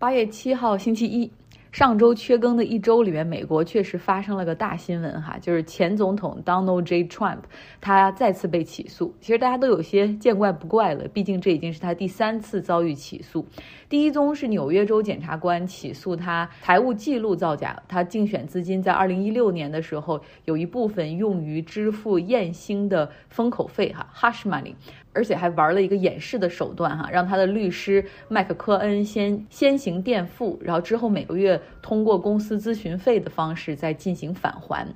八月七号，星期一。上周缺更的一周里面，美国确实发生了个大新闻哈，就是前总统 Donald J. Trump 他再次被起诉。其实大家都有些见怪不怪了，毕竟这已经是他第三次遭遇起诉。第一宗是纽约州检察官起诉他财务记录造假，他竞选资金在二零一六年的时候有一部分用于支付艳星的封口费哈 （hush money）。而且还玩了一个掩饰的手段，哈，让他的律师麦克科恩先先行垫付，然后之后每个月通过公司咨询费的方式再进行返还。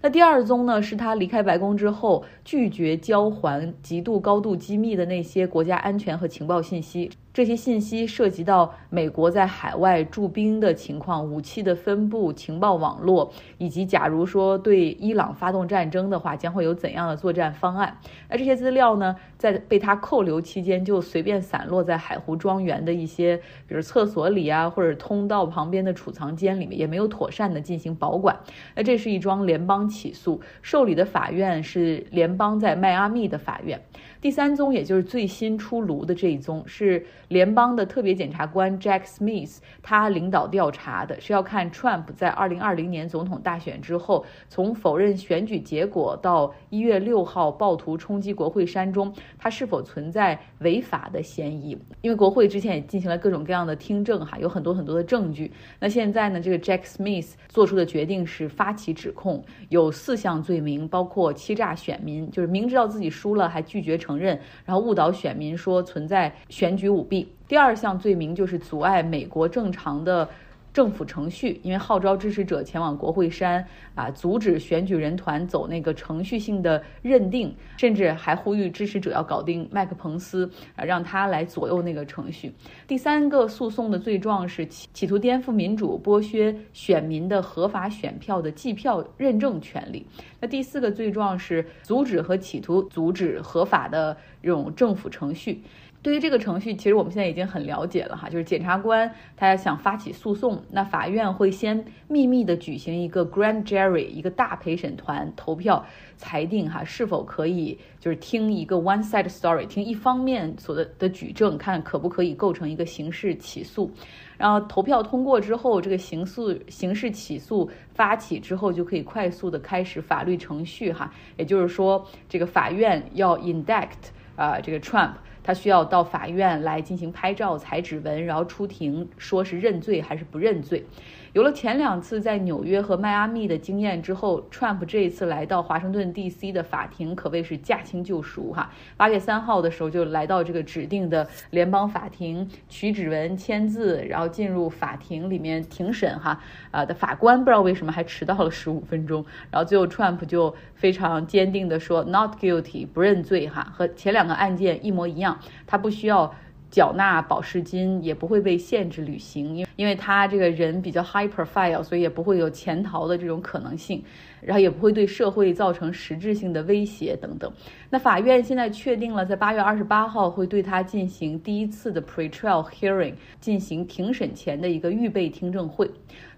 那第二宗呢，是他离开白宫之后拒绝交还极度高度机密的那些国家安全和情报信息。这些信息涉及到美国在海外驻兵的情况、武器的分布、情报网络，以及假如说对伊朗发动战争的话，将会有怎样的作战方案。那这些资料呢，在被他扣留期间就随便散落在海湖庄园的一些，比如厕所里啊，或者通道旁边的储藏间里面，也没有妥善的进行保管。那这是一桩联邦起诉，受理的法院是联邦在迈阿密的法院。第三宗，也就是最新出炉的这一宗，是联邦的特别检察官 Jack Smith 他领导调查的，是要看 Trump 在2020年总统大选之后，从否认选举结果到一月六号暴徒冲击国会山中，他是否存在违法的嫌疑。因为国会之前也进行了各种各样的听证，哈，有很多很多的证据。那现在呢，这个 Jack Smith 做出的决定是发起指控，有四项罪名，包括欺诈选民，就是明知道自己输了还拒绝承。承认，然后误导选民说存在选举舞弊。第二项罪名就是阻碍美国正常的政府程序，因为号召支持者前往国会山啊，阻止选举人团走那个程序性的认定，甚至还呼吁支持者要搞定麦克彭斯啊，让他来左右那个程序。第三个诉讼的罪状是企企图颠覆民主，剥削选民的合法选票的计票认证权利。那第四个罪状是阻止和企图阻止合法的这种政府程序。对于这个程序，其实我们现在已经很了解了哈，就是检察官他想发起诉讼，那法院会先秘密的举行一个 grand jury，一个大陪审团投票裁定哈是否可以就是听一个 one side story，听一方面所的的举证，看可不可以构成一个刑事起诉。然后投票通过之后，这个刑诉刑事起诉发起之后，就可以快速的开始法律程序哈。也就是说，这个法院要 indict 啊，这个 Trump。他需要到法院来进行拍照、采指纹，然后出庭，说是认罪还是不认罪。有了前两次在纽约和迈阿密的经验之后，Trump 这一次来到华盛顿 D.C. 的法庭可谓是驾轻就熟哈。八月三号的时候就来到这个指定的联邦法庭取指纹、签字，然后进入法庭里面庭审哈。啊的法官不知道为什么还迟到了十五分钟，然后最后 Trump 就非常坚定的说 Not guilty，不认罪哈，和前两个案件一模一样，他不需要。缴纳保释金也不会被限制履行，因因为他这个人比较 high profile，所以也不会有潜逃的这种可能性，然后也不会对社会造成实质性的威胁等等。那法院现在确定了，在八月二十八号会对他进行第一次的 pre-trial hearing，进行庭审前的一个预备听证会。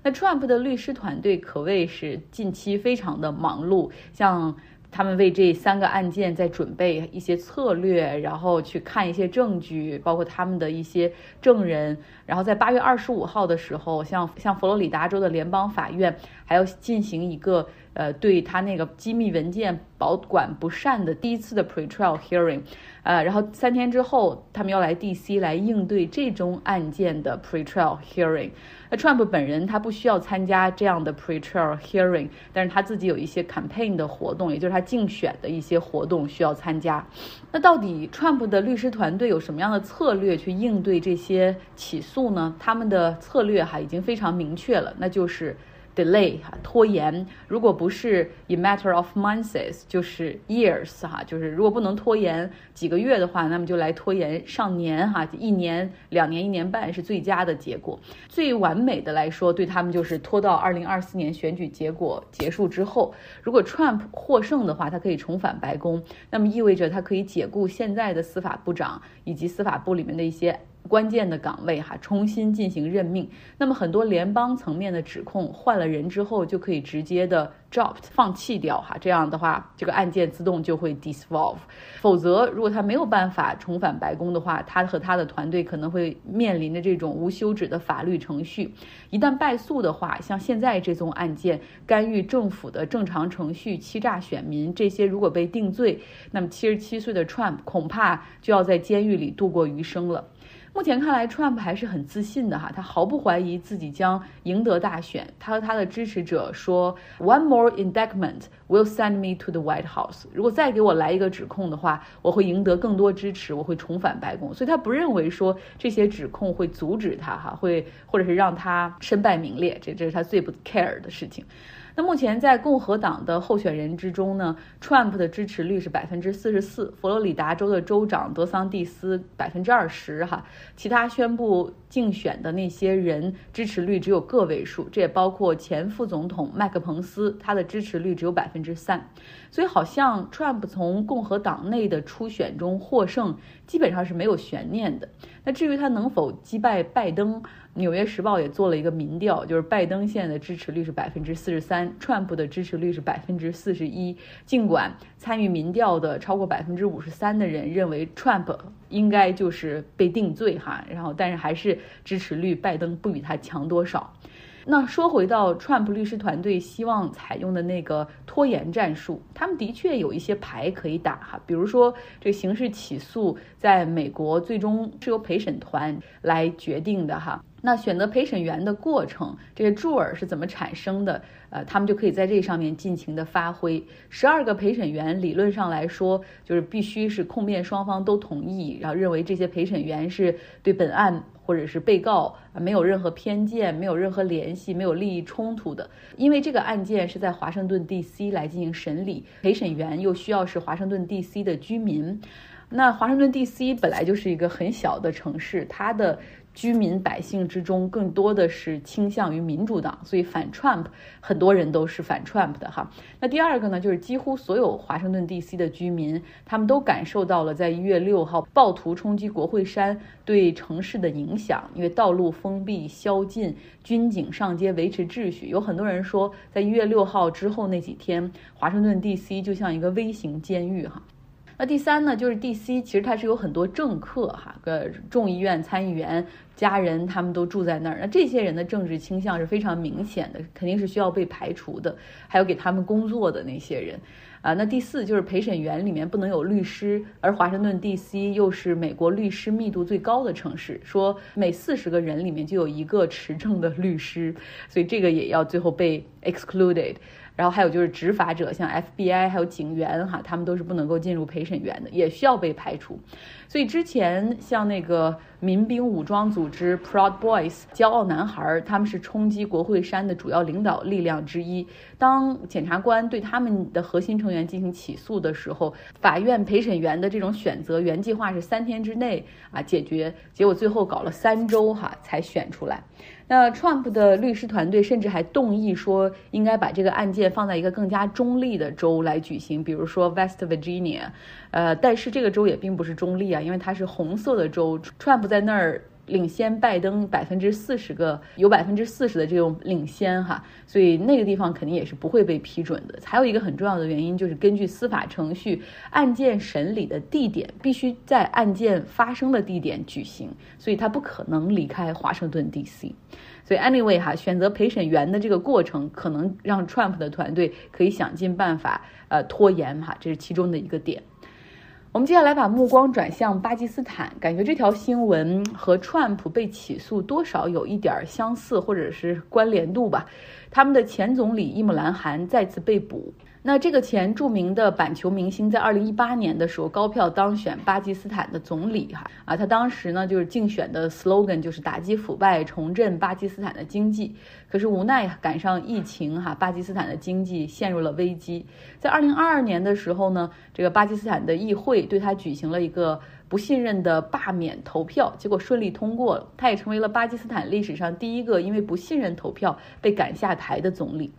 那 Trump 的律师团队可谓是近期非常的忙碌，像。他们为这三个案件在准备一些策略，然后去看一些证据，包括他们的一些证人。然后在八月二十五号的时候，像像佛罗里达州的联邦法院还要进行一个呃对他那个机密文件保管不善的第一次的 pre-trial hearing，呃，然后三天之后他们要来 D.C. 来应对这宗案件的 pre-trial hearing。那 Trump 本人他不需要参加这样的 pre-trial hearing，但是他自己有一些 campaign 的活动，也就是他竞选的一些活动需要参加。那到底 Trump 的律师团队有什么样的策略去应对这些起诉呢？他们的策略哈已经非常明确了，那就是。Delay 哈拖延，如果不是 in matter of months，就是 years 哈，就是如果不能拖延几个月的话，那么就来拖延上年哈，一年、两年、一年半是最佳的结果。最完美的来说，对他们就是拖到二零二四年选举结果结束之后，如果 Trump 获胜的话，他可以重返白宫，那么意味着他可以解雇现在的司法部长以及司法部里面的一些。关键的岗位哈，重新进行任命。那么很多联邦层面的指控换了人之后就可以直接的 dropped 放弃掉哈，这样的话这个案件自动就会 dissolve。否则如果他没有办法重返白宫的话，他和他的团队可能会面临着这种无休止的法律程序。一旦败诉的话，像现在这宗案件干预政府的正常程序、欺诈选民这些，如果被定罪，那么七十七岁的 Trump 恐怕就要在监狱里度过余生了。目前看来，Trump 还是很自信的哈，他毫不怀疑自己将赢得大选。他和他的支持者说：“One more indictment will send me to the White House。如果再给我来一个指控的话，我会赢得更多支持，我会重返白宫。”所以他不认为说这些指控会阻止他哈，会或者是让他身败名裂，这这是他最不 care 的事情。那目前在共和党的候选人之中呢，Trump 的支持率是百分之四十四，佛罗里达州的州长德桑蒂斯百分之二十哈，其他宣布竞选的那些人支持率只有个位数，这也包括前副总统麦克彭斯，他的支持率只有百分之三，所以好像 Trump 从共和党内的初选中获胜基本上是没有悬念的。那至于他能否击败拜登？《纽约时报》也做了一个民调，就是拜登现在的支持率是百分之四十三，Trump 的支持率是百分之四十一。尽管参与民调的超过百分之五十三的人认为 Trump 应该就是被定罪哈，然后但是还是支持率拜登不比他强多少。那说回到 Trump 律师团队希望采用的那个拖延战术，他们的确有一些牌可以打哈，比如说这个刑事起诉在美国最终是由陪审团来决定的哈。那选择陪审员的过程，这些助尔是怎么产生的？呃，他们就可以在这上面尽情的发挥。十二个陪审员理论上来说，就是必须是控辩双方都同意，然后认为这些陪审员是对本案或者是被告没有任何偏见、没有任何联系、没有利益冲突的。因为这个案件是在华盛顿 D.C. 来进行审理，陪审员又需要是华盛顿 D.C. 的居民。那华盛顿 D.C. 本来就是一个很小的城市，它的。居民百姓之中更多的是倾向于民主党，所以反 Trump 很多人都是反 Trump 的哈。那第二个呢，就是几乎所有华盛顿 D.C. 的居民，他们都感受到了在一月六号暴徒冲击国会山对城市的影响，因为道路封闭、宵禁、军警上街维持秩序。有很多人说，在一月六号之后那几天，华盛顿 D.C. 就像一个微型监狱哈。那第三呢，就是 D.C. 其实它是有很多政客哈，个众议院参议员家人他们都住在那儿。那这些人的政治倾向是非常明显的，肯定是需要被排除的。还有给他们工作的那些人，啊，那第四就是陪审员里面不能有律师，而华盛顿 D.C. 又是美国律师密度最高的城市，说每四十个人里面就有一个持证的律师，所以这个也要最后被 excluded。然后还有就是执法者，像 FBI 还有警员哈，他们都是不能够进入陪审员的，也需要被排除。所以之前像那个民兵武装组织 Proud Boys 骄傲男孩，他们是冲击国会山的主要领导力量之一。当检察官对他们的核心成员进行起诉的时候，法院陪审员的这种选择原计划是三天之内啊解决，结果最后搞了三周哈才选出来。那 Trump 的律师团队甚至还动议说，应该把这个案件放在一个更加中立的州来举行，比如说 West Virginia，呃，但是这个州也并不是中立啊，因为它是红色的州，Trump 在那儿领先拜登百分之四十个，有百分之四十的这种领先哈，所以那个地方肯定也是不会被批准的。还有一个很重要的原因就是，根据司法程序，案件审理的地点必须在案件发生的地点举行，所以他不可能离开华盛顿 D.C. 所以，anyway 哈，选择陪审员的这个过程，可能让 Trump 的团队可以想尽办法，呃，拖延哈，这是其中的一个点。我们接下来把目光转向巴基斯坦，感觉这条新闻和川普被起诉多少有一点相似，或者是关联度吧。他们的前总理伊姆兰汗再次被捕。那这个前著名的板球明星在二零一八年的时候高票当选巴基斯坦的总理哈啊，他当时呢就是竞选的 slogan 就是打击腐败，重振巴基斯坦的经济。可是无奈赶上疫情哈，巴基斯坦的经济陷入了危机。在二零二二年的时候呢，这个巴基斯坦的议会对他举行了一个不信任的罢免投票，结果顺利通过了，他也成为了巴基斯坦历史上第一个因为不信任投票被赶下台的总理。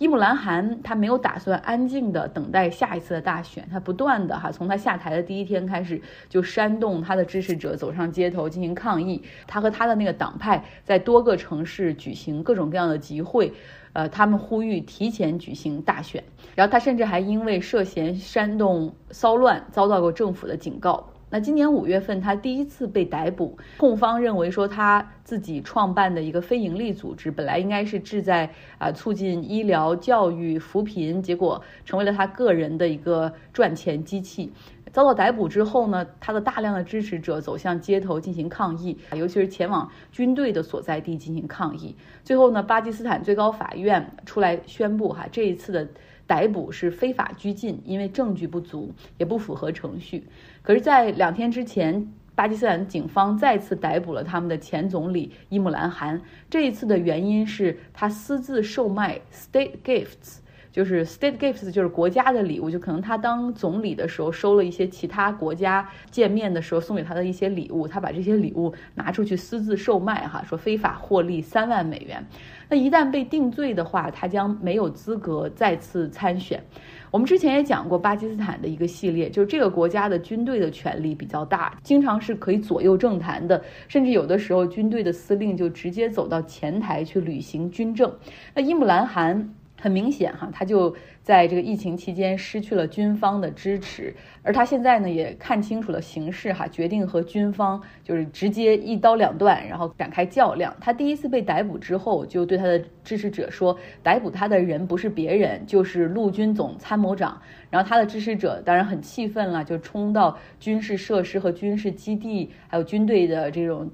伊姆兰汗他没有打算安静的等待下一次的大选，他不断的哈从他下台的第一天开始就煽动他的支持者走上街头进行抗议。他和他的那个党派在多个城市举行各种各样的集会，呃，他们呼吁提前举行大选。然后他甚至还因为涉嫌煽动骚乱遭到过政府的警告。那今年五月份，他第一次被逮捕。控方认为说，他自己创办的一个非营利组织，本来应该是志在啊促进医疗、教育、扶贫，结果成为了他个人的一个赚钱机器。遭到逮捕之后呢，他的大量的支持者走向街头进行抗议，尤其是前往军队的所在地进行抗议。最后呢，巴基斯坦最高法院出来宣布，哈，这一次的。逮捕是非法拘禁，因为证据不足，也不符合程序。可是，在两天之前，巴基斯坦警方再次逮捕了他们的前总理伊姆兰汗。这一次的原因是他私自售卖 state gifts。就是 state gifts，就是国家的礼物，就可能他当总理的时候收了一些其他国家见面的时候送给他的一些礼物，他把这些礼物拿出去私自售卖，哈，说非法获利三万美元。那一旦被定罪的话，他将没有资格再次参选。我们之前也讲过巴基斯坦的一个系列，就是这个国家的军队的权力比较大，经常是可以左右政坛的，甚至有的时候军队的司令就直接走到前台去履行军政。那伊姆兰汗。很明显哈，他就在这个疫情期间失去了军方的支持，而他现在呢也看清楚了形势哈，决定和军方就是直接一刀两断，然后展开较量。他第一次被逮捕之后，就对他的支持者说，逮捕他的人不是别人，就是陆军总参谋长。然后他的支持者当然很气愤了，就冲到军事设施和军事基地，还有军队的这种。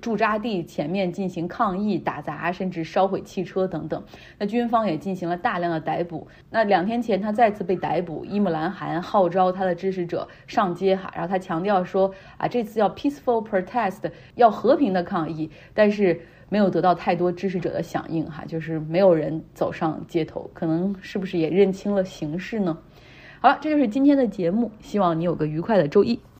驻扎地前面进行抗议、打砸，甚至烧毁汽车等等。那军方也进行了大量的逮捕。那两天前他再次被逮捕，伊姆兰汗号召他的支持者上街哈，然后他强调说啊，这次要 peaceful protest，要和平的抗议，但是没有得到太多支持者的响应哈，就是没有人走上街头，可能是不是也认清了形势呢？好了，这就是今天的节目，希望你有个愉快的周一。